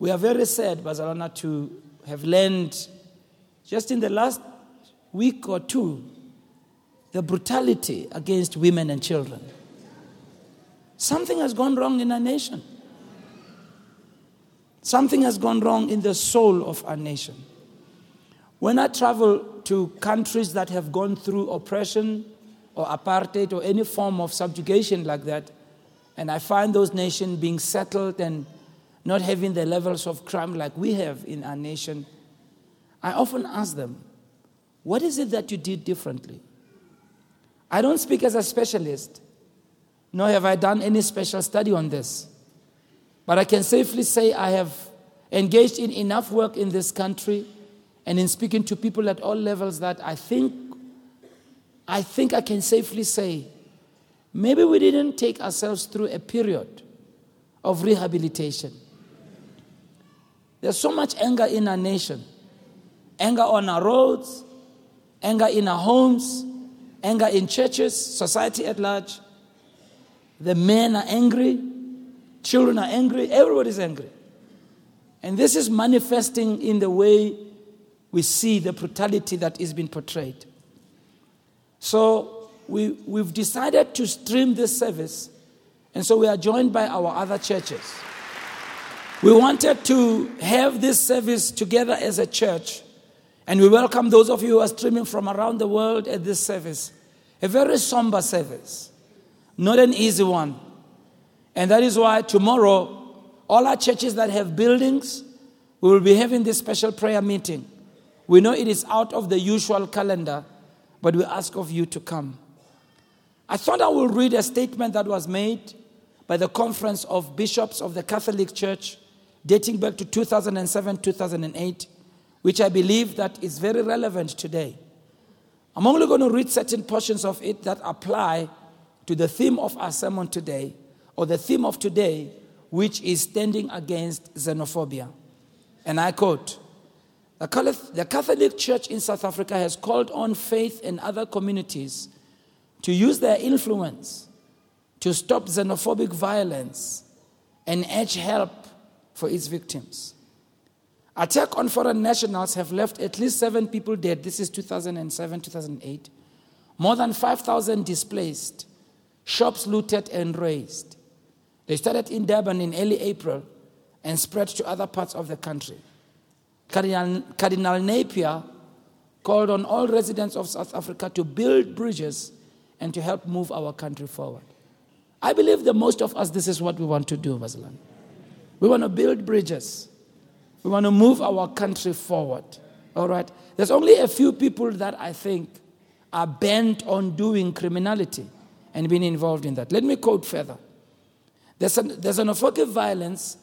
We are very sad, Barcelona, to have learned just in the last week or two the brutality against women and children. Something has gone wrong in our nation. Something has gone wrong in the soul of our nation. When I travel to countries that have gone through oppression or apartheid or any form of subjugation like that, and I find those nations being settled and not having the levels of crime like we have in our nation, I often ask them, What is it that you did differently? I don't speak as a specialist, nor have I done any special study on this. But I can safely say I have engaged in enough work in this country and in speaking to people at all levels that I think I think I can safely say maybe we didn't take ourselves through a period of rehabilitation. There's so much anger in our nation anger on our roads, anger in our homes, anger in churches, society at large. The men are angry, children are angry, everybody's angry. And this is manifesting in the way we see the brutality that is being portrayed. So we, we've decided to stream this service, and so we are joined by our other churches. We wanted to have this service together as a church, and we welcome those of you who are streaming from around the world at this service. A very somber service, not an easy one. And that is why tomorrow, all our churches that have buildings, we will be having this special prayer meeting. We know it is out of the usual calendar, but we ask of you to come. I thought I will read a statement that was made by the Conference of Bishops of the Catholic Church dating back to 2007 2008 which i believe that is very relevant today. I'm only going to read certain portions of it that apply to the theme of our sermon today or the theme of today which is standing against xenophobia. And i quote the Catholic Church in South Africa has called on faith and other communities to use their influence to stop xenophobic violence and urge help for its victims. Attack on foreign nationals have left at least seven people dead. This is 2007 2008. More than 5,000 displaced, shops looted and razed. They started in Durban in early April and spread to other parts of the country. Cardinal, Cardinal Napier called on all residents of South Africa to build bridges and to help move our country forward. I believe that most of us, this is what we want to do, Baslan. We want to build bridges. We want to move our country forward. All right? There's only a few people that I think are bent on doing criminality and being involved in that. Let me quote further. There's an, there's an offensive violence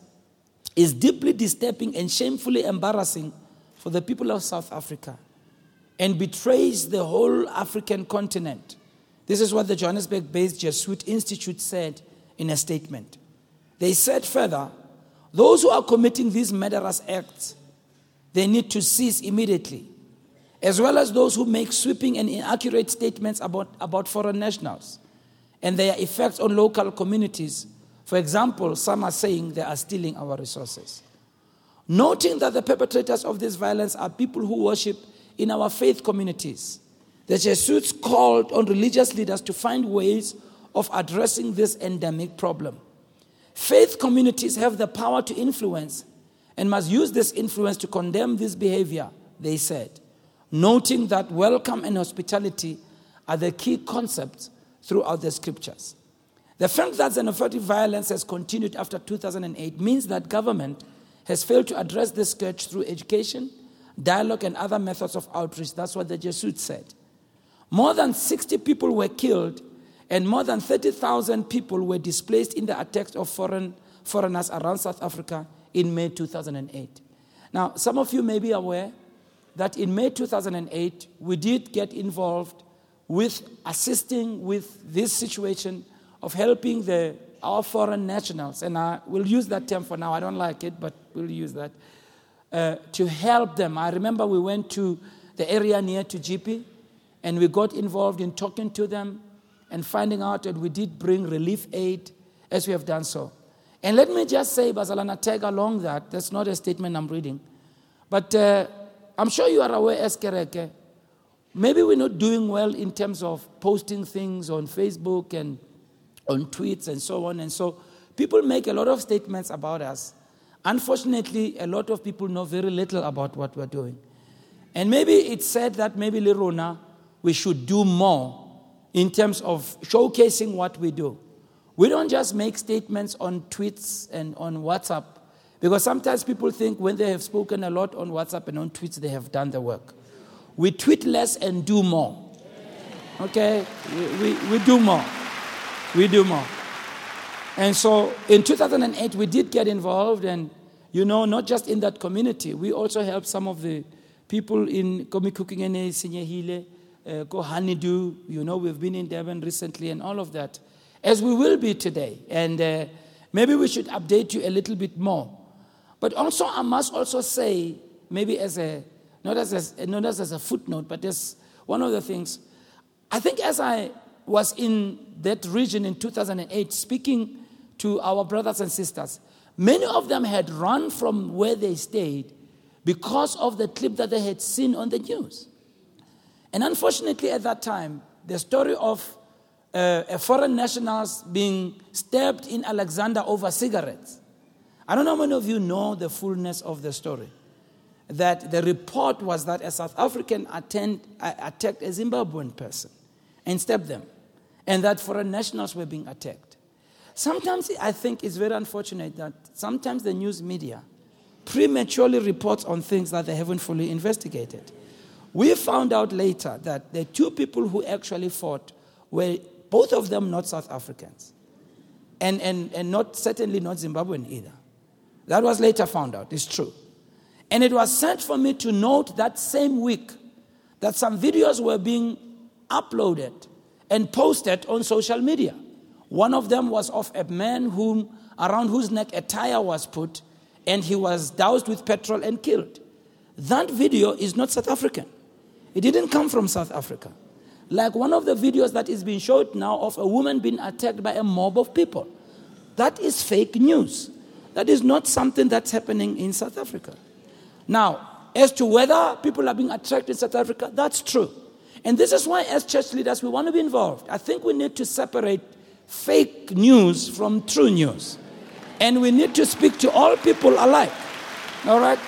is deeply disturbing and shamefully embarrassing for the people of South Africa and betrays the whole African continent. This is what the Johannesburg based Jesuit Institute said in a statement. They said further those who are committing these murderous acts, they need to cease immediately, as well as those who make sweeping and inaccurate statements about, about foreign nationals and their effects on local communities. For example, some are saying they are stealing our resources. Noting that the perpetrators of this violence are people who worship in our faith communities, the Jesuits called on religious leaders to find ways of addressing this endemic problem. Faith communities have the power to influence and must use this influence to condemn this behavior, they said, noting that welcome and hospitality are the key concepts throughout the scriptures. The fact that xenophobic violence has continued after 2008 means that government has failed to address this scourge through education, dialogue, and other methods of outreach. That's what the Jesuits said. More than 60 people were killed and more than 30,000 people were displaced in the attacks of foreign, foreigners around South Africa in May 2008. Now, some of you may be aware that in May 2008, we did get involved with assisting with this situation of helping the, our foreign nationals, and I will use that term for now, I don't like it, but we'll use that, uh, to help them. I remember we went to the area near to GP, and we got involved in talking to them, and finding out that we did bring relief aid as we have done so. And let me just say, Bazalana, tag along that. That's not a statement I'm reading. But uh, I'm sure you are aware, Eskereke, maybe we're not doing well in terms of posting things on Facebook and on tweets and so on. And so people make a lot of statements about us. Unfortunately, a lot of people know very little about what we're doing. And maybe it's said that maybe Lerona, we should do more in terms of showcasing what we do. We don't just make statements on tweets and on WhatsApp, because sometimes people think when they have spoken a lot on WhatsApp and on tweets, they have done the work. We tweet less and do more. Okay? We, we, we do more. We do more. And so in 2008, we did get involved, and you know, not just in that community, we also helped some of the people in Komi Cooking and uh, Go Honeydew. You know, we've been in Durban recently, and all of that as we will be today. And uh, maybe we should update you a little bit more. But also, I must also say, maybe as a not as a, not as a footnote, but as one of the things, I think as I was in that region in 2008, speaking to our brothers and sisters, many of them had run from where they stayed because of the clip that they had seen on the news. And unfortunately, at that time, the story of uh, a foreign nationals being stabbed in Alexandra over cigarettes. I don't know how many of you know the fullness of the story. That the report was that a South African attend, uh, attacked a Zimbabwean person and stabbed them, and that foreign nationals were being attacked. Sometimes I think it's very unfortunate that sometimes the news media prematurely reports on things that they haven't fully investigated. We found out later that the two people who actually fought were both of them not South Africans. And, and, and not certainly not Zimbabwean either. That was later found out, it's true. And it was sent for me to note that same week that some videos were being uploaded and posted on social media. One of them was of a man whom, around whose neck a tire was put, and he was doused with petrol and killed. That video is not South African. It didn't come from South Africa. Like one of the videos that is being showed now of a woman being attacked by a mob of people. That is fake news. That is not something that's happening in South Africa. Now, as to whether people are being attacked in South Africa, that's true. And this is why, as church leaders, we want to be involved. I think we need to separate fake news from true news. And we need to speak to all people alike. All right?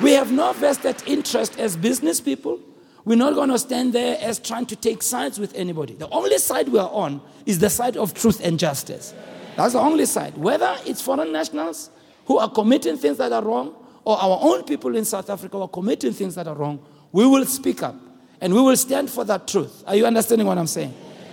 We have no vested interest as business people we're not going to stand there as trying to take sides with anybody. The only side we are on is the side of truth and justice. That's the only side. Whether it's foreign nationals who are committing things that are wrong or our own people in South Africa who are committing things that are wrong, we will speak up and we will stand for that truth. Are you understanding what I'm saying?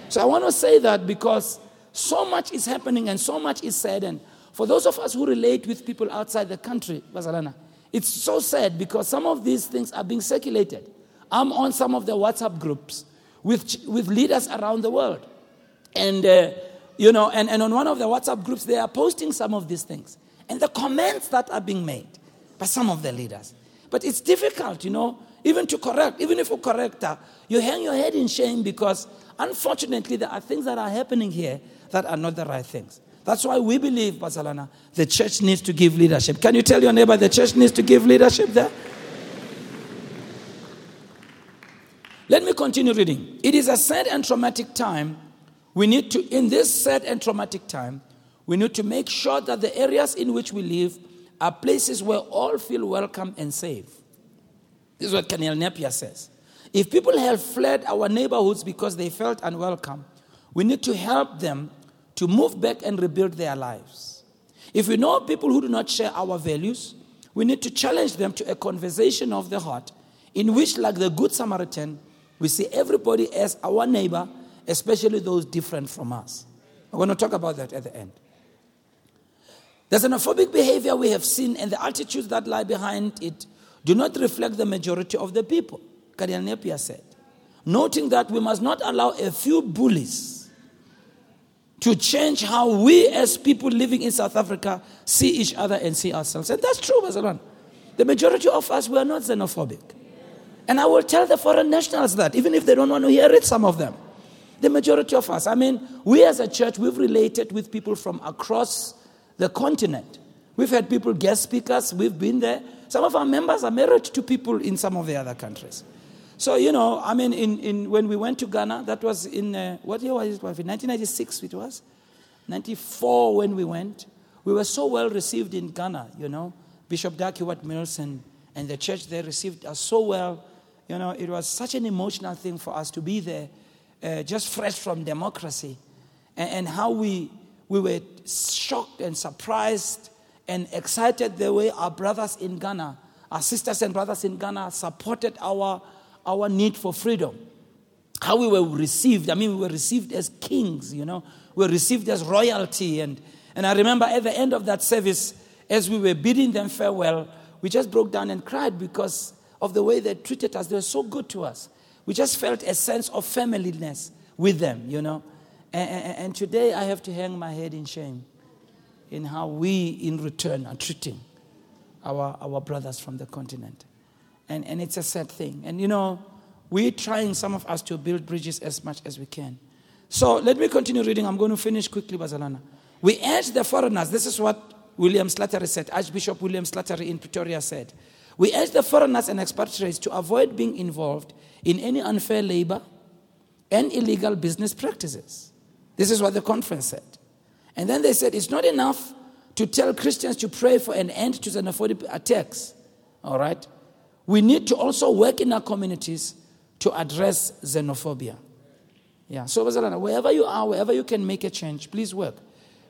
So I want to say that because so much is happening and so much is said. And for those of us who relate with people outside the country, Bazalana, it's so sad because some of these things are being circulated. I'm on some of the WhatsApp groups with, with leaders around the world. And, uh, you know, and, and on one of the WhatsApp groups, they are posting some of these things. And the comments that are being made by some of the leaders. But it's difficult, you know, even to correct. Even if you correct you hang your head in shame because, unfortunately, there are things that are happening here that are not the right things. That's why we believe, Bazalana, the church needs to give leadership. Can you tell your neighbor the church needs to give leadership there? Let me continue reading. It is a sad and traumatic time. We need to, in this sad and traumatic time, we need to make sure that the areas in which we live are places where all feel welcome and safe. This is what Cardinal Napier says. If people have fled our neighborhoods because they felt unwelcome, we need to help them to move back and rebuild their lives. If we know people who do not share our values, we need to challenge them to a conversation of the heart in which, like the Good Samaritan, we see everybody as our neighbor, especially those different from us. I'm going to talk about that at the end. The xenophobic behavior we have seen and the attitudes that lie behind it do not reflect the majority of the people, Cardinal Napier said, noting that we must not allow a few bullies to change how we as people living in South Africa see each other and see ourselves. And that's true, Bazalwan. The majority of us were not xenophobic. And I will tell the foreign nationals that, even if they don't want to hear it, some of them. The majority of us. I mean, we as a church, we've related with people from across the continent. We've had people, guest speakers, we've been there. Some of our members are married to people in some of the other countries. So, you know, I mean, in, in, when we went to Ghana, that was in, uh, what year was it? 1996 it was? 94 when we went. We were so well received in Ghana, you know. Bishop Dag Heward-Mills and, and the church there received us so well. You know, it was such an emotional thing for us to be there, uh, just fresh from democracy. And, and how we, we were shocked and surprised and excited the way our brothers in Ghana, our sisters and brothers in Ghana supported our, our need for freedom. How we were received. I mean, we were received as kings, you know, we were received as royalty. And, and I remember at the end of that service, as we were bidding them farewell, we just broke down and cried because of the way they treated us. They were so good to us. We just felt a sense of familyness with them, you know. And, and, and today I have to hang my head in shame in how we, in return, are treating our, our brothers from the continent. And, and it's a sad thing. And you know, we're trying, some of us, to build bridges as much as we can. So let me continue reading. I'm going to finish quickly, Bazalana. We urge the foreigners, this is what William Slattery said, Archbishop William Slattery in Pretoria said, We urge the foreigners and expatriates to avoid being involved in any unfair labor and illegal business practices. This is what the conference said. And then they said it's not enough to tell Christians to pray for an end to xenophobic attacks. All right? We need to also work in our communities to address xenophobia. Yeah. So, wherever you are, wherever you can make a change, please work.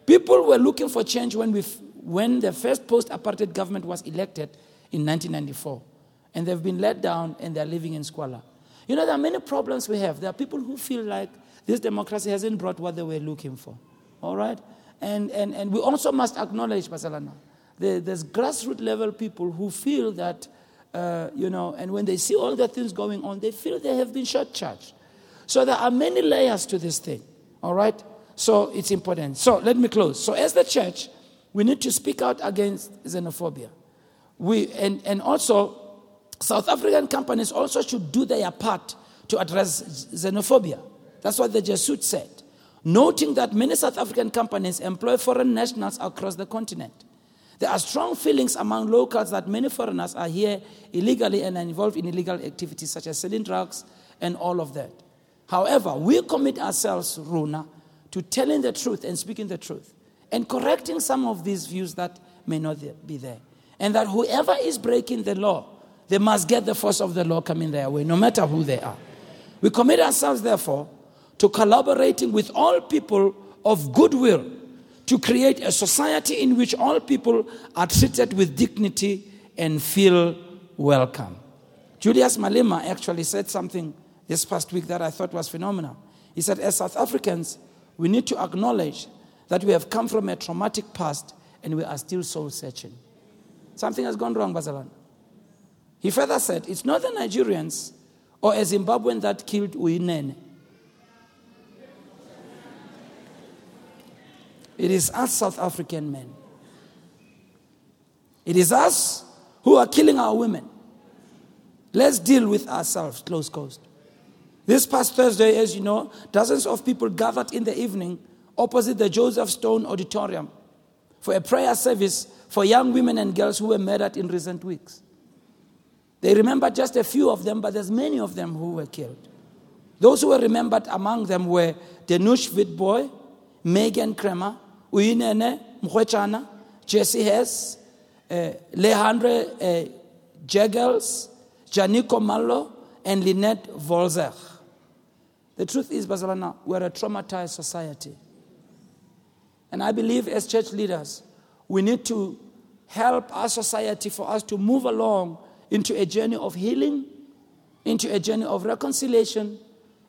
People were looking for change when, we, when the first post apartheid government was elected in 1994. And they've been let down and they're living in squalor. You know, there are many problems we have. There are people who feel like this democracy hasn't brought what they were looking for. All right? And, and, and we also must acknowledge, Barcelona, there's grassroots level people who feel that, uh, you know, and when they see all the things going on, they feel they have been short charged. So there are many layers to this thing. All right? So it's important. So let me close. So as the church, we need to speak out against xenophobia. We, and, and also, South African companies also should do their part to address xenophobia. That's what the Jesuit said noting that many South African companies employ foreign nationals across the continent. There are strong feelings among locals that many foreigners are here illegally and are involved in illegal activities such as selling drugs and all of that. However, we commit ourselves, Runa, to telling the truth and speaking the truth and correcting some of these views that may not be there. And that whoever is breaking the law, they must get the force of the law coming their way, no matter who they are. We commit ourselves, therefore, to collaborating with all people of goodwill to create a society in which all people are treated with dignity and feel welcome. Julius Malema actually said something this past week that I thought was phenomenal. He said, As South Africans, we need to acknowledge that we have come from a traumatic past and we are still soul searching. Something has gone wrong, Bazalan. He further said, It's not the Nigerians or a Zimbabwean that killed Uyinene. It is us South African men. It is us who are killing our women. Let's deal with ourselves, close coast. This past Thursday, as you know, dozens of people gathered in the evening opposite the Joseph Stone Auditorium for a prayer service for young women and girls who were murdered in recent weeks. They remember just a few of them, but there's many of them who were killed. Those who were remembered among them were Denush Witbooi, Megan Cremer, Uyinene Mrwetyana, Jesse Hess, uh, Lehandre uh, Jegels, Janika Mallo, and Lynette Volschenk. The truth is, Barcelona, we're a traumatized society. And I believe as church leaders, we need to help our society for us to move along into a journey of healing, into a journey of reconciliation,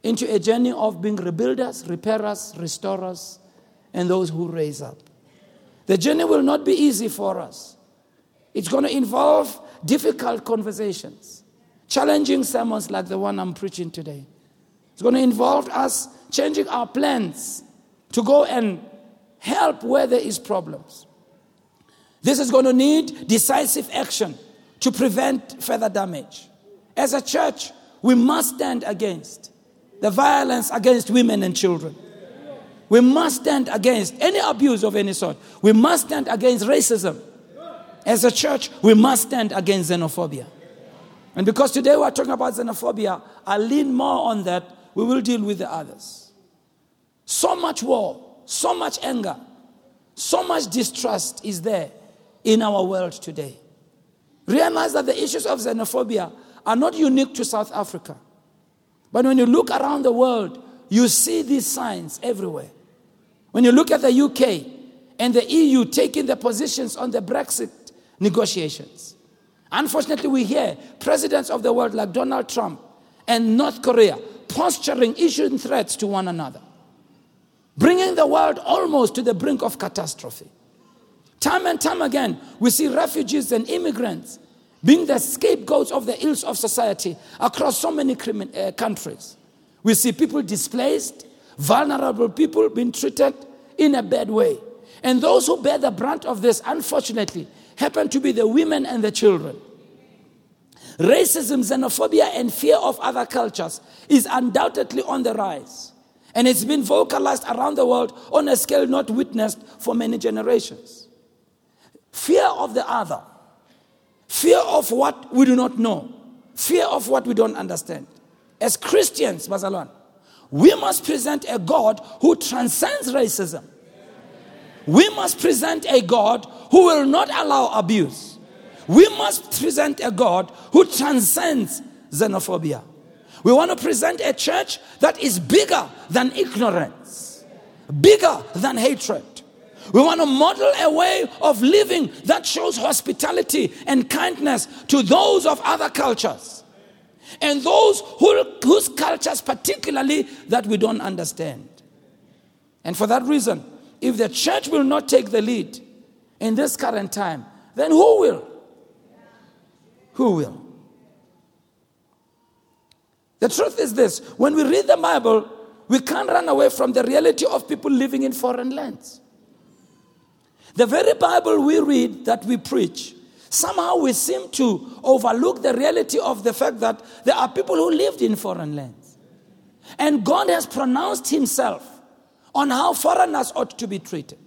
into a journey of being rebuilders, repairers, restorers, and those who raise up. The journey will not be easy for us. It's going to involve difficult conversations, challenging sermons like the one I'm preaching today. It's going to involve us changing our plans to go and help where there is problems. This is going to need decisive action to prevent further damage. As a church, we must stand against the violence against women and children. We must stand against any abuse of any sort. We must stand against racism. As a church, we must stand against xenophobia. And because today we're talking about xenophobia, I lean more on that. We will deal with the others. So much war, so much anger, so much distrust is there in our world today. Realize that the issues of xenophobia are not unique to South Africa. But when you look around the world, you see these signs everywhere. When you look at the UK and the EU taking the positions on the Brexit negotiations, unfortunately, we hear presidents of the world like Donald Trump and North Korea posturing, issuing threats to one another, bringing the world almost to the brink of catastrophe. Time and time again, we see refugees and immigrants being the scapegoats of the ills of society across so many uh, countries. We see people displaced, vulnerable people being treated in a bad way. And those who bear the brunt of this, unfortunately, happen to be the women and the children. Racism, xenophobia, and fear of other cultures is undoubtedly on the rise. And it's been vocalized around the world on a scale not witnessed for many generations. Fear of the other, fear of what we do not know, fear of what we don't understand. As Christians, Bazalwan, we must present a God who transcends racism. We must present a God who will not allow abuse. We must present a God who transcends xenophobia. We want to present a church that is bigger than ignorance, bigger than hatred, we want to model a way of living that shows hospitality and kindness to those of other cultures and those who, whose cultures, particularly, that we don't understand. And for that reason, if the church will not take the lead in this current time, then who will? Who will? The truth is this when we read the Bible, we can't run away from the reality of people living in foreign lands. The very Bible we read that we preach, somehow we seem to overlook the reality of the fact that there are people who lived in foreign lands. And God has pronounced Himself on how foreigners ought to be treated.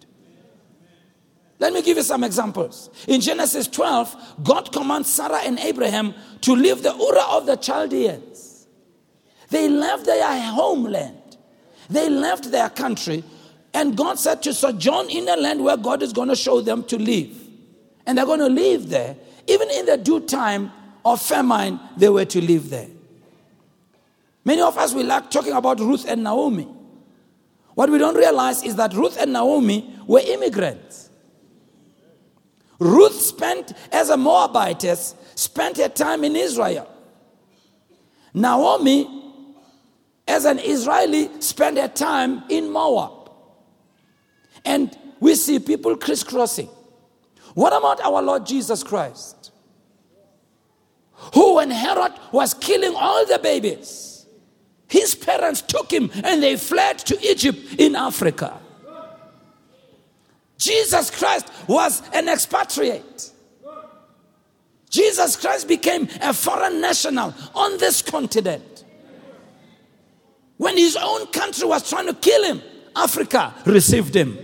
Let me give you some examples. In Genesis 12, God commands Sarah and Abraham to leave the Ur of the Chaldeans. They left their homeland, they left their country and God said to sojourn in a land where God is going to show them to live. And they're going to live there. Even in the due time of famine, they were to live there. Many of us, we like talking about Ruth and Naomi. What we don't realize is that Ruth and Naomi were immigrants. Ruth spent, as a Moabitess, spent her time in Israel. Naomi, as an Israeli, spent her time in Moab. And we see people crisscrossing. What about our Lord Jesus Christ? Who, when Herod was killing all the babies, his parents took him and they fled to Egypt in Africa. Jesus Christ was an expatriate. Jesus Christ became a foreign national on this continent. When his own country was trying to kill him, Africa received him.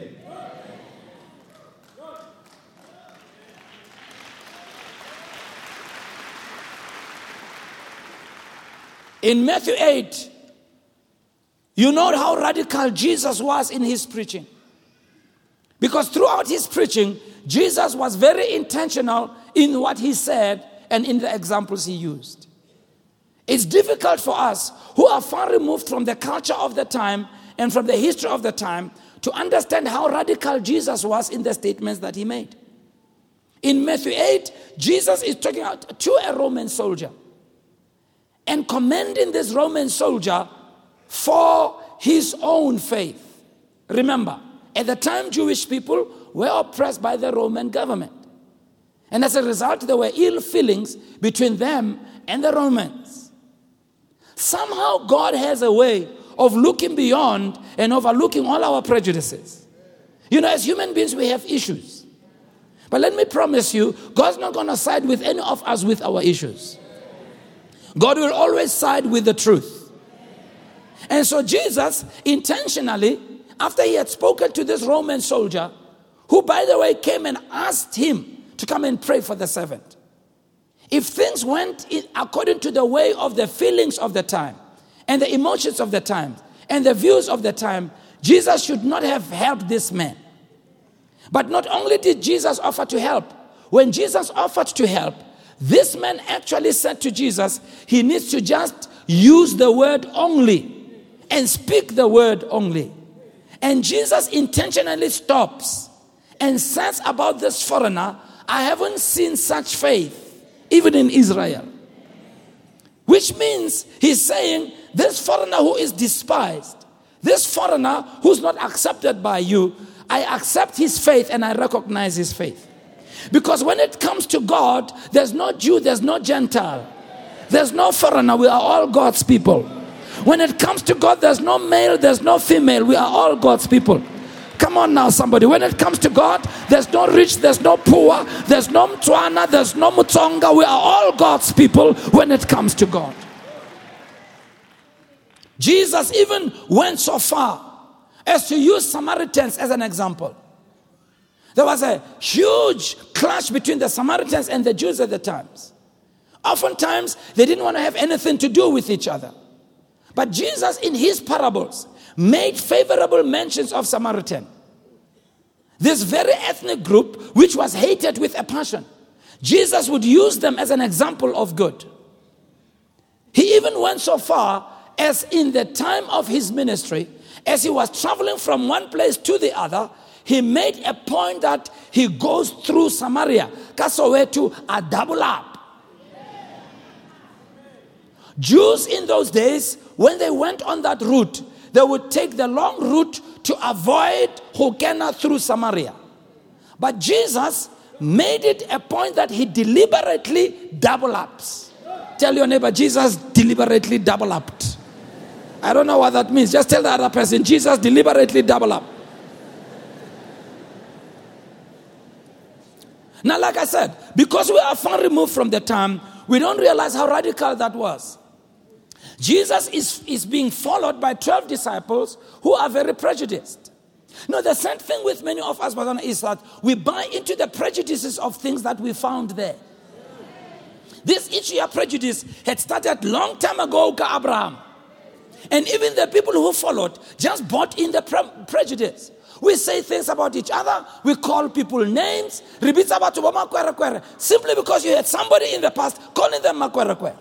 In Matthew 8, you know how radical Jesus was in his preaching. Because throughout his preaching, Jesus was very intentional in what he said and in the examples he used. It's difficult for us who are far removed from the culture of the time and from the history of the time to understand how radical Jesus was in the statements that he made. In Matthew 8, Jesus is talking to a Roman soldier and commending this Roman soldier for his own faith. Remember, at the time, Jewish people were oppressed by the Roman government. And as a result, there were ill feelings between them and the Romans. Somehow, God has a way of looking beyond and overlooking all our prejudices. You know, as human beings, we have issues. But let me promise you, God's not going to side with any of us with our issues. God will always side with the truth. And so Jesus intentionally after he had spoken to this Roman soldier, who, by the way, came and asked him to come and pray for the servant. If things went according to the way of the feelings of the time and the emotions of the time and the views of the time, Jesus should not have helped this man. But not only did Jesus offer to help, when Jesus offered to help, this man actually said to Jesus, he needs to just use the word only and speak the word only. And Jesus intentionally stops and says about this foreigner, I haven't seen such faith, even in Israel. Which means he's saying, this foreigner who is despised, this foreigner who's not accepted by you, I accept his faith and I recognize his faith. Because when it comes to God, there's no Jew, there's no Gentile, there's no foreigner. We are all God's people. When it comes to God, there's no male, there's no female. We are all God's people. Come on now, somebody. When it comes to God, there's no rich, there's no poor, there's no Mtswana, there's no Mutsonga. We are all God's people when it comes to God. Jesus even went so far as to use Samaritans as an example. There was a huge clash between the Samaritans and the Jews at the times. Oftentimes, they didn't want to have anything to do with each other. But Jesus, in his parables, made favorable mentions of Samaritan. This very ethnic group, which was hated with a passion, Jesus would use them as an example of good. He even went so far as in the time of his ministry, as he was traveling from one place to the other, he made a point that he goes through Samaria. to a double up. Jews in those days, when they went on that route, they would take the long route to avoid Hokena through Samaria. But Jesus made it a point that he deliberately double ups. Tell your neighbor, Jesus deliberately double upped. I don't know what that means. Just tell the other person, Jesus deliberately double up. Now, like I said, because we are far removed from the time, we don't realize how radical that was. Jesus is, is being followed by 12 disciples who are very prejudiced. Now, the same thing with many of us, is that we buy into the prejudices of things that we found there. This issue of prejudice had started long time ago Abraham. And even the people who followed just bought in the pre- prejudice. We say things about each other. We call people names. Simply because you had somebody in the past calling them makwerekwe.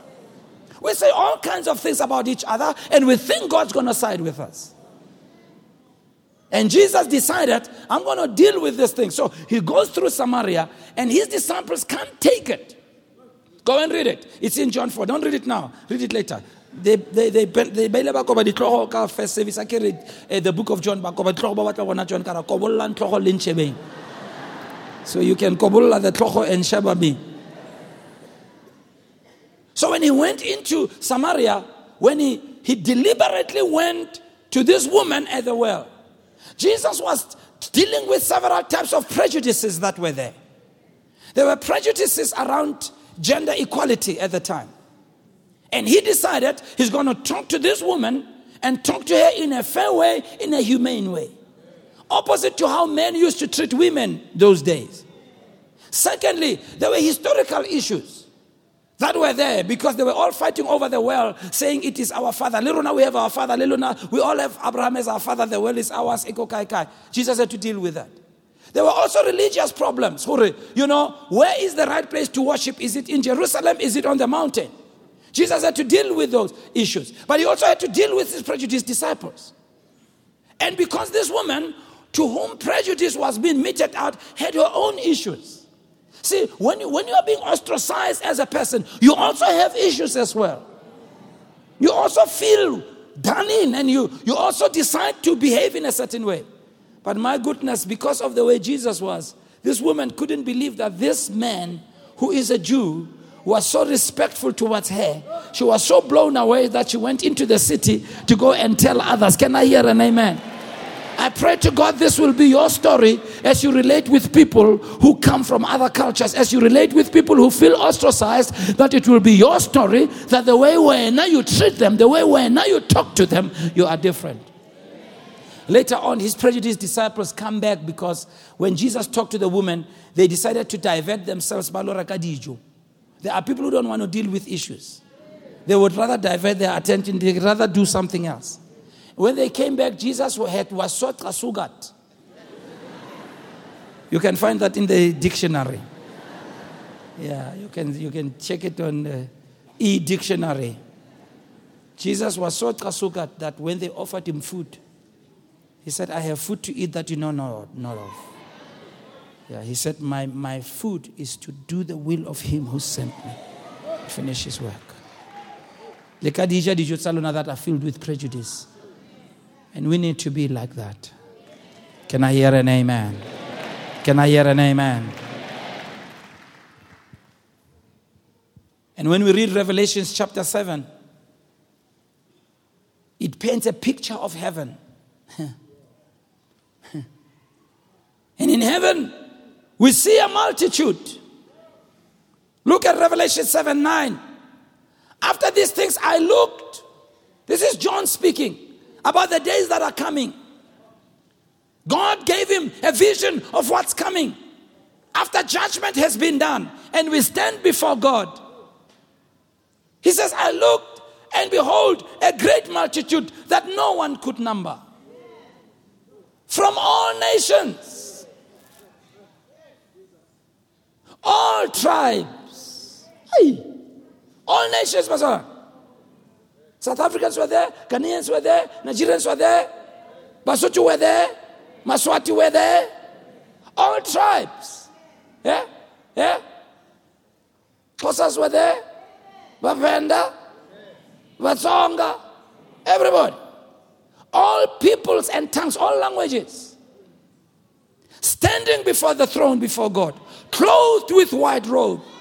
We say all kinds of things about each other and we think God's going to side with us. And Jesus decided, I'm going to deal with this thing. So he goes through Samaria and his disciples can't take it. Go and read it. It's in John 4. Don't read it now. Read it later they they they they ba ile ba koba ditlogo ka first service a ke uh, the book of John ba koba ditlogo ba batla bona John ka ra kobolla ntlogo le ntshebeng so you can kobolla the tlogo and sheba me. So when he went into Samaria when he he deliberately went to this woman at the well Jesus was dealing with several types of prejudices that were there. There were prejudices around gender equality at the time and he decided he's going to talk to this woman and talk to her in a fair way, in a humane way. Opposite to how men used to treat women those days. Secondly, there were historical issues that were there because they were all fighting over the well, saying it is our father. Little now we have our father. Little now we all have Abraham as our father. The well is ours. Eko kai kai. Jesus had to deal with that. There were also religious problems. You know, where is the right place to worship? Is it in Jerusalem? Is it on the mountain? Jesus had to deal with those issues, but he also had to deal with his prejudiced disciples. And because this woman, to whom prejudice was being meted out, had her own issues. See, when you, when you are being ostracized as a person, you also have issues as well. You also feel done in and you, you also decide to behave in a certain way. But my goodness, because of the way Jesus was, this woman couldn't believe that this man, who is a Jew, was so respectful towards her. She was so blown away that she went into the city to go and tell others. Can I hear an amen? I pray to God this will be your story as you relate with people who come from other cultures, as you relate with people who feel ostracized, that it will be your story that the way where now you treat them, the way where now you talk to them, you are different. Later on, his prejudiced disciples come back because when Jesus talked to the woman, they decided to divert themselves. There are people who don't want to deal with issues. They would rather divert their attention, they'd rather do something else. When they came back, Jesus was so trasugat. You can find that in the dictionary. Yeah, you can, you can check it on the e dictionary. Jesus was so trasugat that when they offered him food, he said, I have food to eat that you know not, not of. Yeah, he said, my, my food is to do the will of him who sent me. Finish his work. Le ka dija dijo tsa that are filled with prejudice. And we need to be like that. Can I hear an amen? Can I hear an amen? And when we read Revelations chapter 7, it paints a picture of heaven. and in heaven, we see a multitude. Look at Revelation 7 9. After these things, I looked. This is John speaking about the days that are coming. God gave him a vision of what's coming after judgment has been done and we stand before God. He says, I looked and behold a great multitude that no one could number from all nations, all tribes. Hey. All nations, Pastor. South Africans were there, Ghanaians were there, Nigerians were there, Basotho were there, Maswati were there, all tribes. Yeah? Yeah? Xhosas were there, Bavenda, Vatsonga, everybody. All peoples and tongues, all languages. Standing before the throne before God, clothed with white robes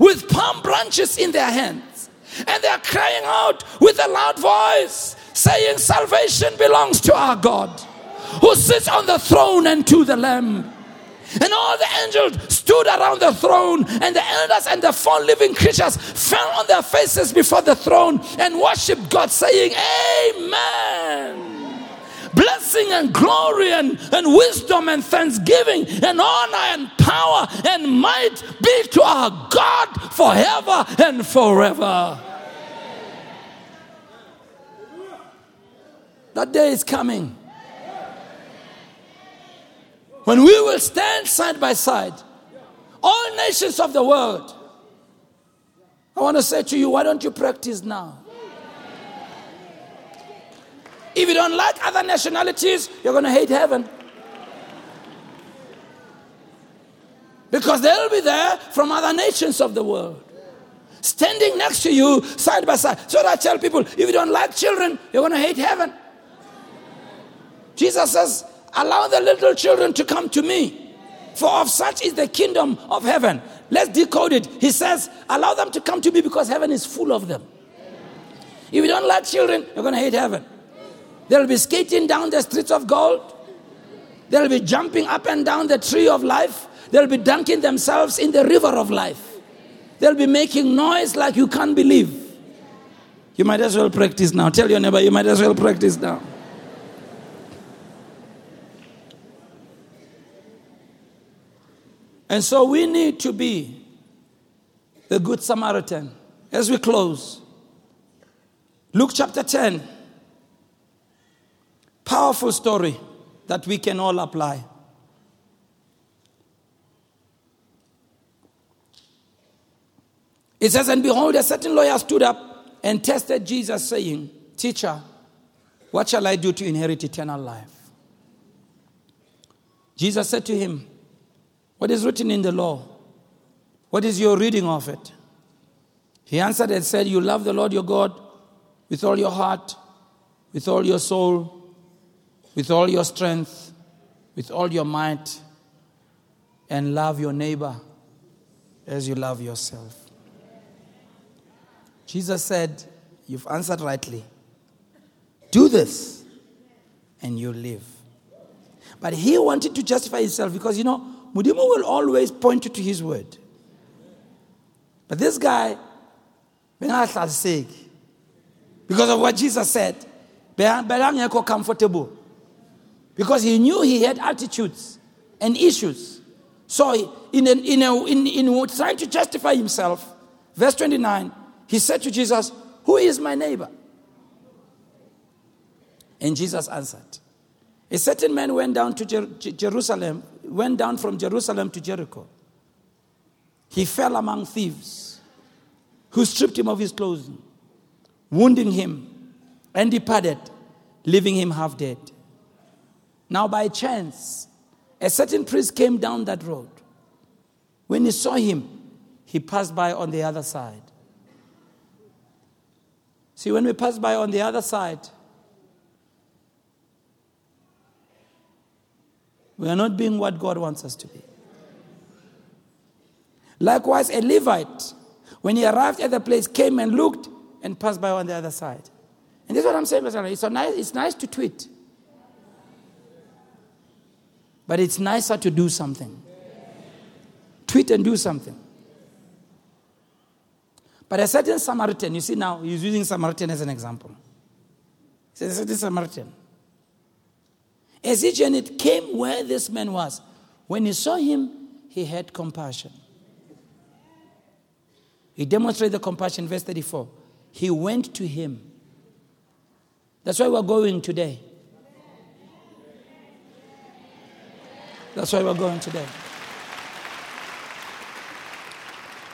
with palm branches in their hands. And they are crying out with a loud voice, saying, Salvation belongs to our God who sits on the throne and to the Lamb. And all the angels stood around the throne, and the elders and the four living creatures fell on their faces before the throne and worshiped God, saying, Amen blessing and glory and, and wisdom and thanksgiving and honor and power and might be to our God forever and forever. That day is coming when we will stand side by side, all nations of the world. I want to say to you, why don't you practice now? If you don't like other nationalities, you're going to hate heaven. Because they'll be there from other nations of the world. Standing next to you, side by side. So I tell people if you don't like children, you're going to hate heaven. Jesus says, Allow the little children to come to me, for of such is the kingdom of heaven. Let's decode it. He says, Allow them to come to me because heaven is full of them. If you don't like children, you're going to hate heaven. They'll be skating down the streets of gold. They'll be jumping up and down the tree of life. They'll be dunking themselves in the river of life. They'll be making noise like you can't believe. You might as well practice now. Tell your neighbor, you might as well practice now. And so we need to be the Good Samaritan. As we close, Luke chapter 10. Powerful story that we can all apply. It says, And behold, a certain lawyer stood up and tested Jesus, saying, Teacher, what shall I do to inherit eternal life? Jesus said to him, What is written in the law? What is your reading of it? He answered and said, You love the Lord your God with all your heart, with all your soul, with all your strength, with all your might, and love your neighbor as you love yourself. Jesus said, You've answered rightly. Do this, and you live. But he wanted to justify himself because, you know, Mudimu will always point you to his word. But this guy, because of what Jesus said, comfortable. Because he knew he had attitudes and issues. So, in, a, in, a, in, in trying to justify himself, verse 29, he said to Jesus, Who is my neighbor? And Jesus answered, A certain man went down to Jer- Jerusalem, went down from Jerusalem to Jericho. He fell among thieves who stripped him of his clothing, wounding him, and departed, leaving him half dead. Now, by chance, a certain priest came down that road. When he saw him, he passed by on the other side. See, when we pass by on the other side, we are not being what God wants us to be. Likewise, a Levite, when he arrived at the place, came and looked and passed by on the other side. And this is what I'm saying, it's, nice, it's nice to tweet. But it's nicer to do something. Tweet and do something. But a certain Samaritan, you see now, he's using Samaritan as an example. He says, a certain Samaritan. As he journeyed, came where this man was. When he saw him, he had compassion. He demonstrated the compassion, verse 34. He went to him. That's why we're going today. That's why we're going today.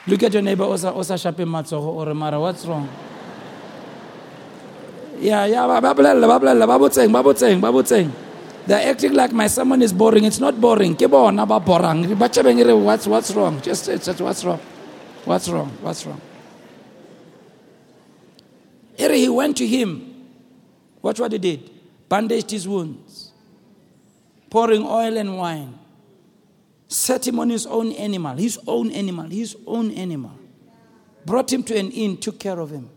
Look at your neighbor, Osa, Osa Shape Matsoho or Mara, what's wrong? Yeah, yeah, They're acting like my sermon is boring. It's not boring. What's, what's wrong? Just, just what's wrong? What's wrong? What's wrong? He went to him. Watch what he did. Bandaged his wounds pouring oil and wine, set him on his own animal, his own animal, his own animal, brought him to an inn, took care of him.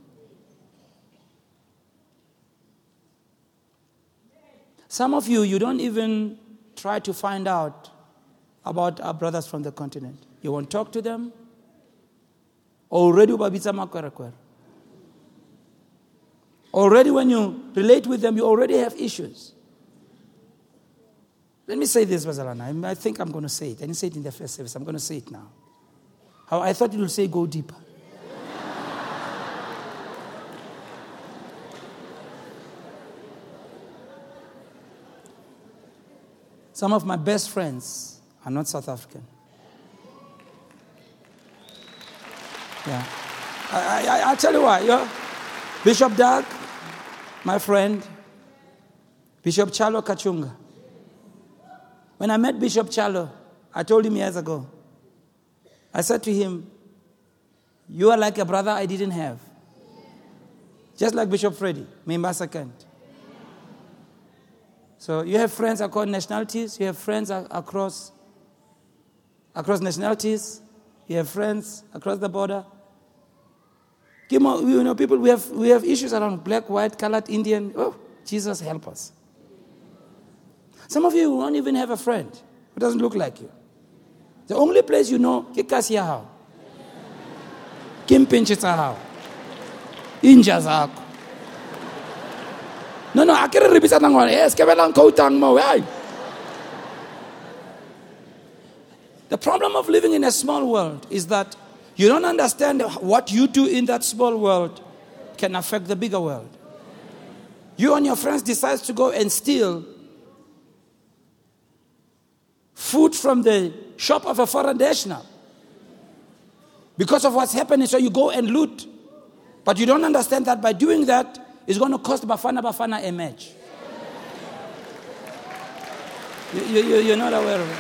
Some of you, you don't even try to find out about our brothers from the continent. You won't talk to them. Already, already when you relate with them, you already have issues. Let me say this, Bazalana. I think I'm going to say it. I didn't say it in the first service. I'm going to say it now. How I thought you would say go deeper. Some of my best friends are not South African. Yeah. I, I, I'll tell you why. Bishop Doug, my friend, Bishop Chalo Kachunga. When I met Bishop Chalo, I told him years ago, I said to him, You are like a brother I didn't have. Just like Bishop Freddy, Mimbasa Kent. So you have friends across nationalities, you have friends across, across nationalities, you have friends across the border. You know, people, we have, we have issues around black, white, colored, Indian. Oh, Jesus help us. Some of you won't even have a friend who doesn't look like you. The only place you know, ke kasi ya hao. Ke mpentše tsa hao. Inja zako. No, no, a ke re re bitsana ngwana, eh, ke belang koutang mo, hey. The problem of living in a small world is that you don't understand what you do in that small world can affect the bigger world. You and your friends decide to go and steal food from the shop of a foreign national. Because of what's happening, so you go and loot. But you don't understand that by doing that, it's going to cost Bafana Bafana a match. You, you, you're not aware of it.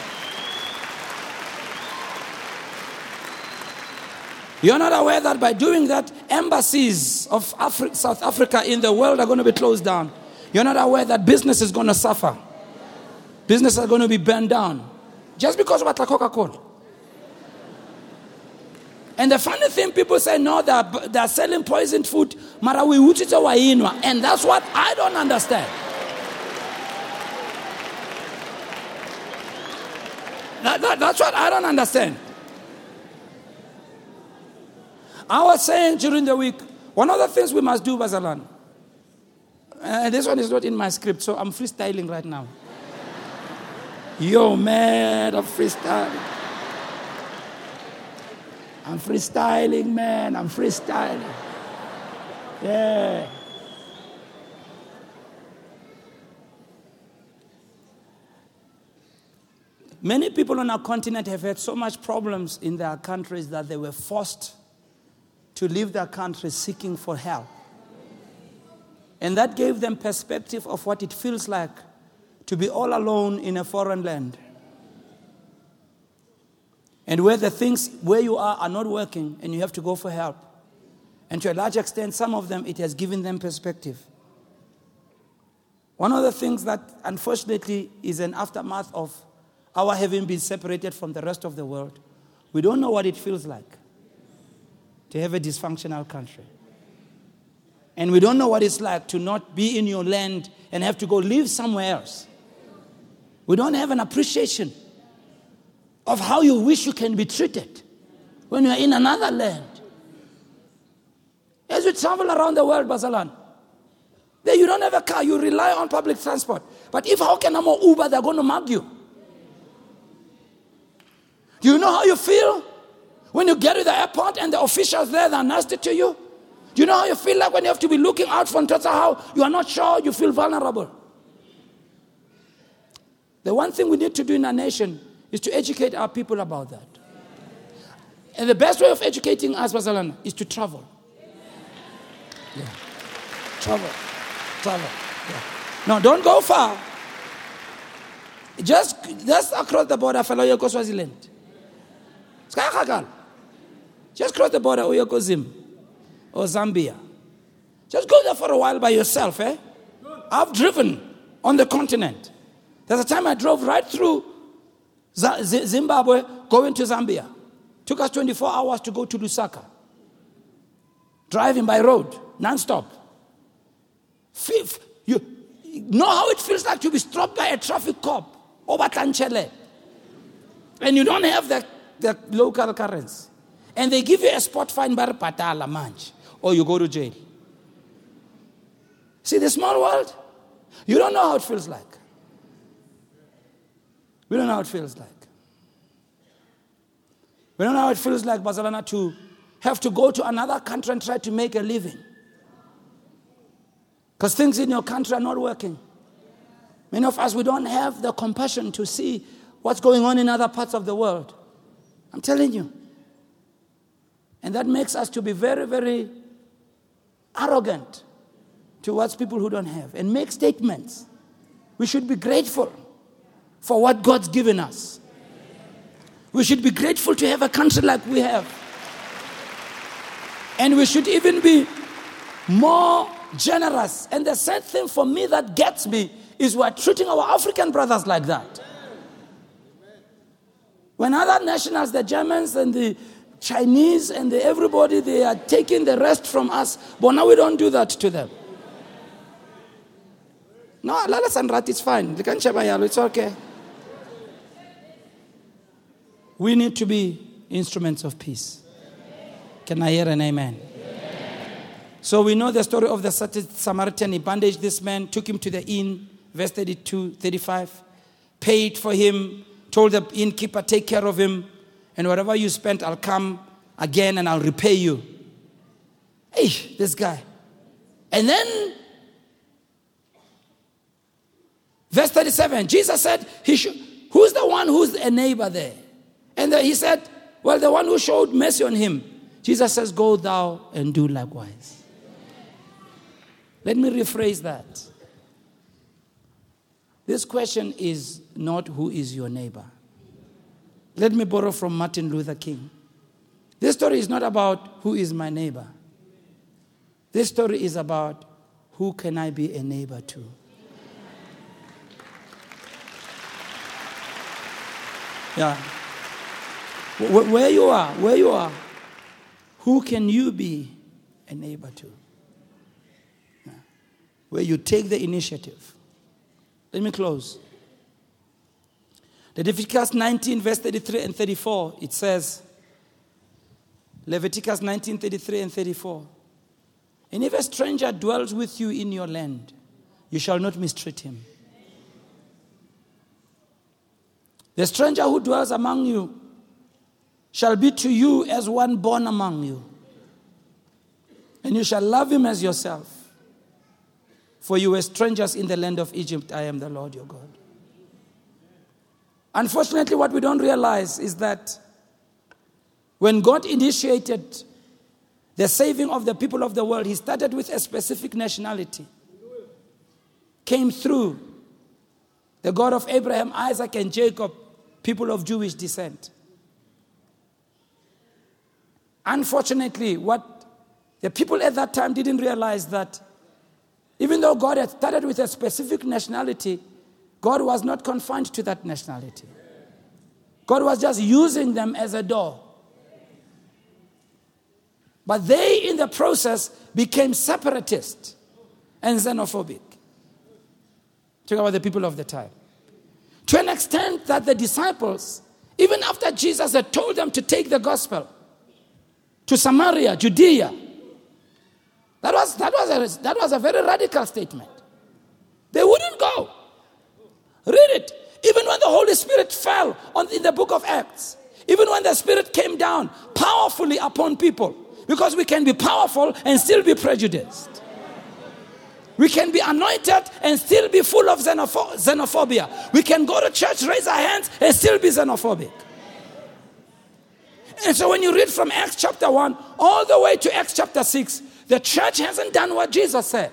You're not aware that by doing that, embassies of Afri- South Africa in the world are going to be closed down. You're not aware that business is going to suffer. Business are going to be burned down. Just because of a Coca Cola. And the funny thing, people say, no, they're, they're selling poisoned food. And that's what I don't understand. That, that, that's what I don't understand. I was saying during the week, one of the things we must do, Bazalan, and this one is not in my script, so I'm freestyling right now. Yo, man, I'm freestyling. I'm freestyling, man. I'm freestyling. Yeah. Many people on our continent have had so much problems in their countries that they were forced to leave their countries seeking for help. And that gave them perspective of what it feels like to be all alone in a foreign land. And where the things where you are are not working and you have to go for help. And to a large extent, some of them, it has given them perspective. One of the things that unfortunately is an aftermath of our having been separated from the rest of the world, we don't know what it feels like to have a dysfunctional country. And we don't know what it's like to not be in your land and have to go live somewhere else. We don't have an appreciation of how you wish you can be treated when you're in another land. As you travel around the world, Basalan, there you don't have a car, you rely on public transport. But if how can I'm Uber, they're going to mug you. Do you know how you feel when you get to the airport and the officials there they're nasty to you? Do you know how you feel like when you have to be looking out for how you are not sure, you feel vulnerable? The one thing we need to do in our nation is to educate our people about that. And the best way of educating us, Basalan, is to travel. Yeah. Travel. Travel. Yeah. No, don't go far. Just, just across the border, fellow, you go Swaziland. Just cross the border, or go Zim or Zambia. Just go there for a while by yourself, eh? I've driven on the continent. There's a time I drove right through Zimbabwe going to Zambia. Took us 24 hours to go to Lusaka. Driving by road, non-stop. Fifth, you know how it feels like to be stopped by a traffic cop over Tanchele. And you don't have the, the local currency. And they give you a spot fine bar patala manch, or you go to jail. See the small world? You don't know how it feels like. We don't know how it feels like. We don't know how it feels like, Barcelona, to have to go to another country and try to make a living. Because things in your country are not working. Many of us, we don't have the compassion to see what's going on in other parts of the world. I'm telling you. And that makes us to be very, very arrogant towards people who don't have and make statements. We should be grateful for what God's given us. We should be grateful to have a country like we have. And we should even be more generous. And the sad thing for me that gets me is we're treating our African brothers like that. When other nationals, the Germans and the Chinese and the everybody, they are taking the rest from us, but now we don't do that to them. No, Lala Sanrat is fine. It's okay. We need to be instruments of peace. Can I hear an amen? So we know the story of the Samaritan. He bandaged this man, took him to the inn, verse 32, 35, paid for him, told the innkeeper, take care of him, and whatever you spent, I'll come again and I'll repay you. Hey, this guy. And then, verse 37, Jesus said, he should, Who's the one who's a neighbor there? And uh, he said, Well, the one who showed mercy on him. Jesus says, Go thou and do likewise. Let me rephrase that. This question is not who is your neighbor. Let me borrow from Martin Luther King. This story is not about who is my neighbor. This story is about who can I be a neighbor to. Yeah. Where you are, where you are, who can you be a neighbor to? Where you take the initiative. Let me close. Leviticus 19, verse 33 and 34, it says, Leviticus 19, 33 and 34. And if a stranger dwells with you in your land, you shall not mistreat him. The stranger who dwells among you shall be to you as one born among you. And you shall love him as yourself. For you were strangers in the land of Egypt. I am the Lord your God. Unfortunately, what we don't realize is that when God initiated the saving of the people of the world, He started with a specific nationality. Came through the God of Abraham, Isaac, and Jacob, people of Jewish descent. Unfortunately, what the people at that time didn't realize that even though God had started with a specific nationality, God was not confined to that nationality. God was just using them as a door. But they, in the process, became separatist and xenophobic. Talk about the people of the time. To an extent that the disciples, even after Jesus had told them to take the gospel to Samaria, Judea, that was, that was, a, that was a very radical statement. They wouldn't go. Read it. Even when the Holy Spirit fell on, in the book of Acts, even when the Spirit came down powerfully upon people, because we can be powerful and still be prejudiced. We can be anointed and still be full of xenopho- xenophobia. We can go to church, raise our hands, and still be xenophobic. And so when you read from Acts chapter 1 all the way to Acts chapter 6, the church hasn't done what Jesus said.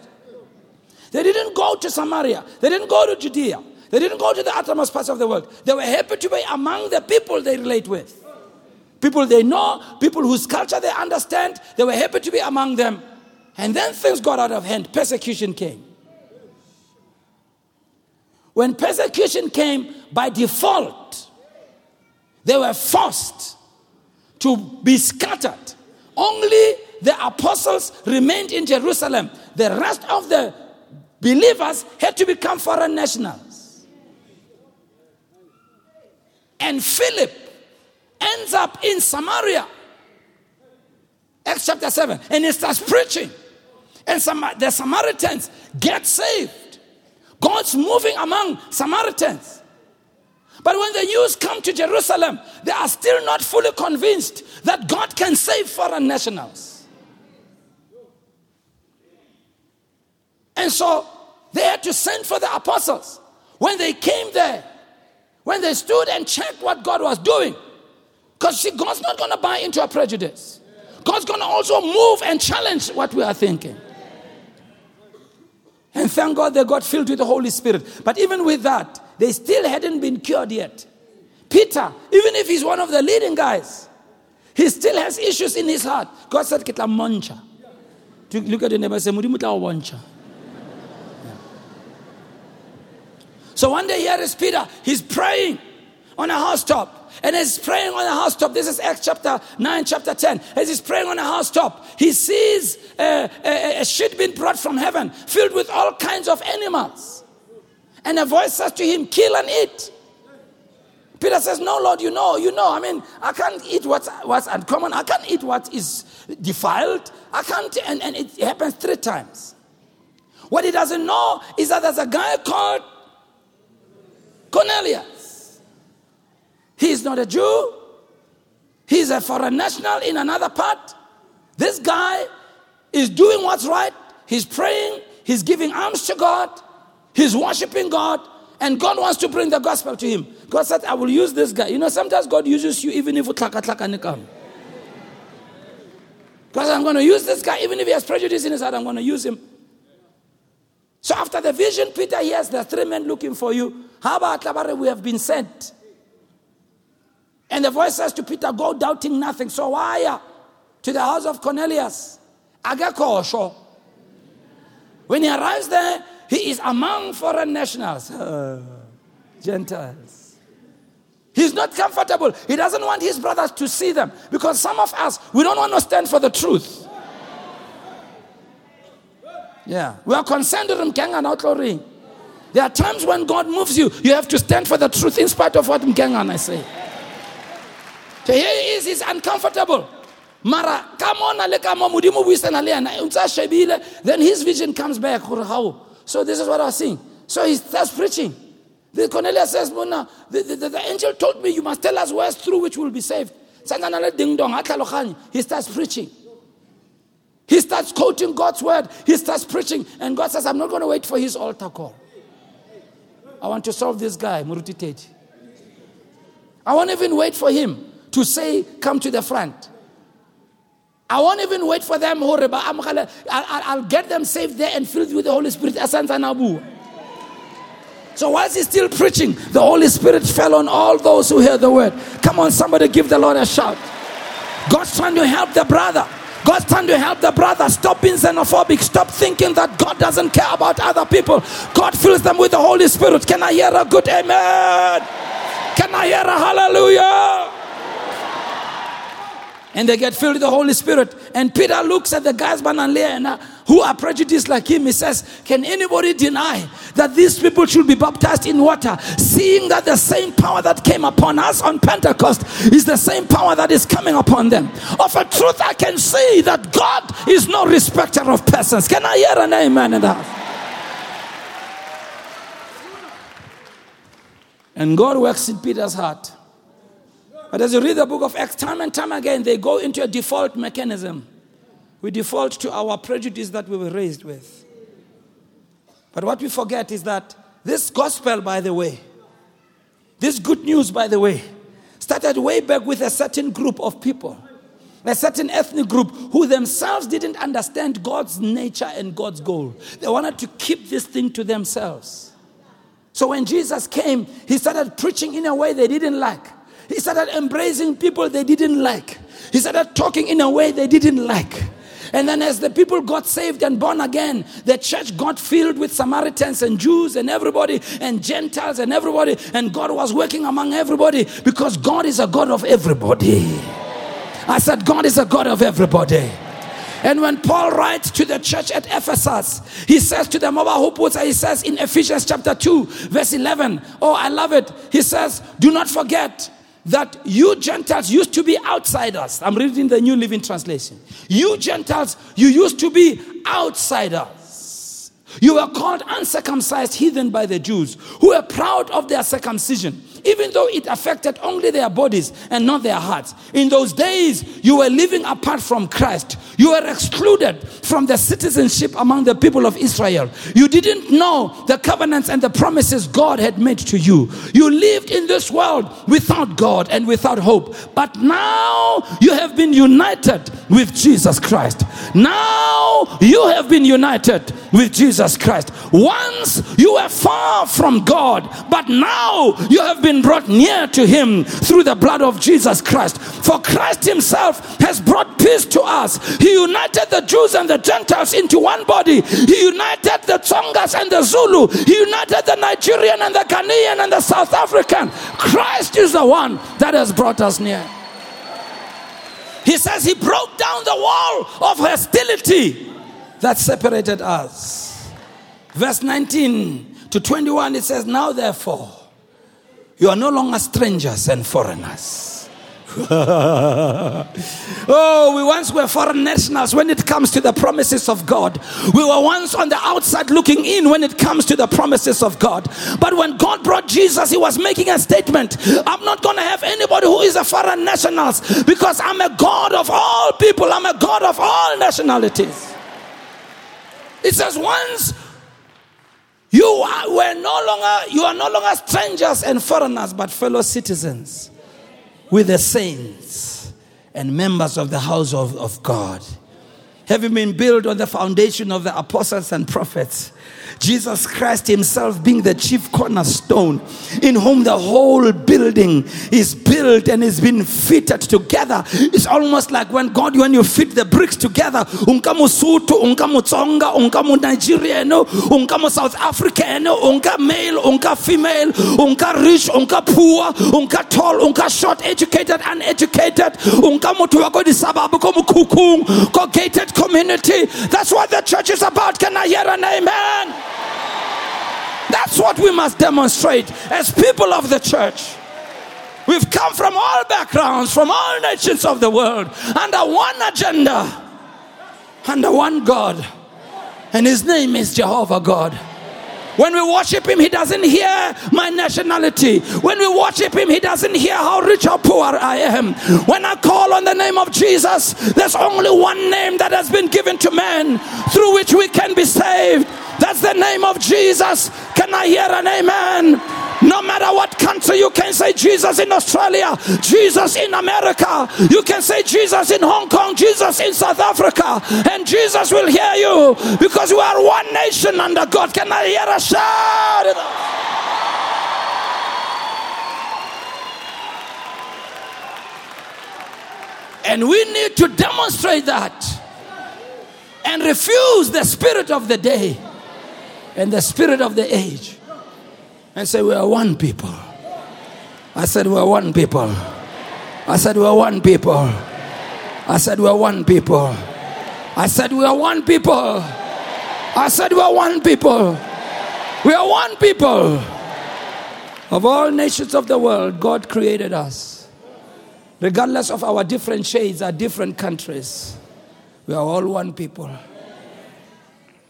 They didn't go to Samaria, they didn't go to Judea, they didn't go to the uttermost parts of the world. They were happy to be among the people they relate with. People they know, people whose culture they understand, they were happy to be among them. And then things got out of hand. Persecution came. When persecution came, by default, they were forced to be scattered. Only the apostles remained in Jerusalem. The rest of the believers had to become foreign nationals. And Philip ends up in Samaria. Acts chapter 7. And he starts preaching. And some, the Samaritans get saved. God's moving among Samaritans. But when the Jews come to Jerusalem, they are still not fully convinced that God can save foreign nationals. And so they had to send for the apostles. When they came there, when they stood and checked what God was doing, because see, God's not going to buy into a prejudice. God's going to also move and challenge what we are thinking. And thank God they got filled with the Holy Spirit. But even with that, they still hadn't been cured yet. Peter, even if he's one of the leading guys, he still has issues in his heart. God said, Kita moncha. Look at the neighbor say, Mudimuta So one day here is Peter. He's praying on a housetop. And as he's praying on a housetop, this is Acts chapter 9, chapter 10. As he's praying on a housetop, he sees a, a, a being brought from heaven filled with all kinds of animals. And a voice says to him, Kill and eat. Peter says, No, Lord, you know, you know. I mean, I can't eat what's, what's uncommon. I can't eat what is defiled. I can't, and, and it happens three times. What he doesn't know is that there's a guy called Cornelius. He's not a Jew. He's a foreign national in another part. This guy is doing what's right. He's praying. He's giving alms to God. He's worshiping God. And God wants to bring the gospel to him. God said, I will use this guy. You know, sometimes God uses you even if you tlaka tlaka come. Because I'm going to use this guy, even if he has prejudice in his heart, I'm going to use him. So after the vision, Peter hears the three men looking for you. How about? We have been sent. And the voice says to Peter, Go doubting nothing. So why uh, to the house of Cornelius? Agakosho. When he arrives there, he is among foreign nationals, Gentiles. He's not comfortable. He doesn't want his brothers to see them because some of us, we don't want to stand for the truth. Yeah, we are concerned with Mkenga and outlawing. There are times when God moves you, you have to stand for the truth in spite of what Mkenga I say. So here he is, he's uncomfortable. Mara, come on. Then his vision comes back. How? So this is what I was seeing. So he starts preaching. The Cornelius says, Mona, the, the, the, the angel told me you must tell us where's through which we'll be saved. He starts preaching. He starts quoting God's word. He starts preaching. And God says, I'm not going to wait for his altar call. I want to solve this guy, Muruti Teti. I won't even wait for him to say, Come to the front. I won't even wait for them. I'll, I'll get them saved there and filled with the Holy Spirit. So whilst he's still preaching, the Holy Spirit fell on all those who heard the word. Come on, somebody give the Lord a shout. God's trying to help the brother. God's trying to help the brother. Stop being xenophobic. Stop thinking that God doesn't care about other people. God fills them with the Holy Spirit. Can I hear a good amen? Can I hear a hallelujah? And they get filled with the Holy Spirit. And Peter looks at the guys, Bananleana, uh, who are prejudiced like him. He says, Can anybody deny that these people should be baptized in water, seeing that the same power that came upon us on Pentecost is the same power that is coming upon them? Of a truth, I can see that God is no respecter of persons. Can I hear an amen in that? And God works in Peter's heart. But as you read the book of Acts, time and time again, they go into a default mechanism. We default to our prejudice that we were raised with. But what we forget is that this gospel, by the way, this good news, by the way, started way back with a certain group of people, a certain ethnic group who themselves didn't understand God's nature and God's goal. They wanted to keep this thing to themselves. So when Jesus came, he started preaching in a way they didn't like. He started embracing people they didn't like. He started talking in a way they didn't like. And then, as the people got saved and born again, the church got filled with Samaritans and Jews and everybody, and Gentiles and everybody. And God was working among everybody because God is a God of everybody. I said, God is a God of everybody. And when Paul writes to the church at Ephesus, he says to the Mobile he says in Ephesians chapter 2, verse 11, oh, I love it. He says, Do not forget that you Gentiles used to be outsiders. I'm reading the New Living Translation. You Gentiles, you used to be outsiders. You were called uncircumcised heathen by the Jews who were proud of their circumcision even though it affected only their bodies and not their hearts. In those days, you were living apart from Christ. You were excluded from the citizenship among the people of Israel. You didn't know the covenants and the promises God had made to you. You lived in this world without God and without hope. But now you have been united with Jesus Christ. Now you have been united with Jesus Christ. Once you were far from God, but now you have been brought near to Him through the blood of Jesus Christ. For Christ Himself has brought peace to us. He united the Jews and the Gentiles into one body. He united the Tsongas and the Zulu. He united the Nigerian and the Ghanaian and the South African. Christ is the one that has brought us near. He says he broke down the wall of hostility that separated us. Verse 19 to 21, it says, Now therefore, you are no longer strangers and foreigners. oh, we once were foreign nationals when it comes to the promises of God. We were once on the outside looking in when it comes to the promises of God. But when God brought Jesus, He was making a statement I'm not going to have anybody who is a foreign nationals because I'm a God of all people, I'm a God of all nationalities. It says, once you are, were no longer, you are no longer strangers and foreigners, but fellow citizens with the saints and members of the house of, of God. Having been built on the foundation of the apostles and prophets Jesus Christ Himself being the chief cornerstone, in whom the whole building is built and is being fitted together. It's almost like when God, when you fit the bricks together, unka Musutu, unka Mutsonga, unka Nigeriano, unka South Africano, unka male, unka female, unka rich, unka poor, unka tall, unka short, educated, uneducated, unka mutu sababu mukukung, ko gated community. That's what the church is about. Can I hear an amen? That's what we must demonstrate as people of the church. We've come from all backgrounds, from all nations of the world, under one agenda, under one God. And his name is Jehovah God. When we worship Him, He doesn't hear my nationality. When we worship Him, He doesn't hear how rich or poor I am. When I call on the name of Jesus, there's only one name that has been given to man through which we can be saved. That's the name of Jesus. Can I hear an amen? No matter what country, you can say Jesus in Australia, Jesus in America, you can say Jesus in Hong Kong, Jesus in South Africa, and Jesus will hear you because we are one nation under God. Can I hear a shout? And we need to demonstrate that and refuse the spirit of the day and the spirit of the age and say, We are one people. I said, We are one people. I said, We are one people. I said, We are one people. I said, We are one people. I said, We are one people. We are one people. Of all nations of the world, God created us. Regardless of our different shades, our different countries, we are all one people.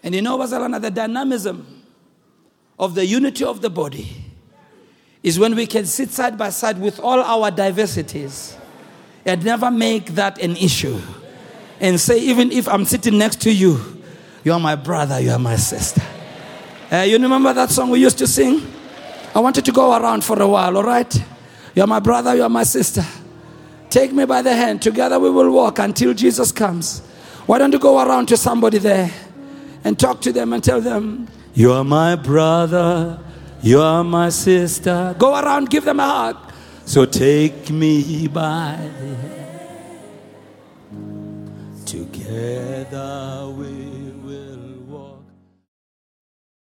And you know, Bazalana, the dynamism of the unity of the body is when we can sit side by side with all our diversities and never make that an issue. And say, even if I'm sitting next to you, you are my brother, you are my sister. Uh, you remember that song we used to sing? I wanted to go around for a while, all right? You are my brother, you are my sister. Take me by the hand. Together we will walk until Jesus comes. Why don't you go around to somebody there and talk to them and tell them, you are my brother. You are my sister. Go around, give them a hug. So take me by the hand. Together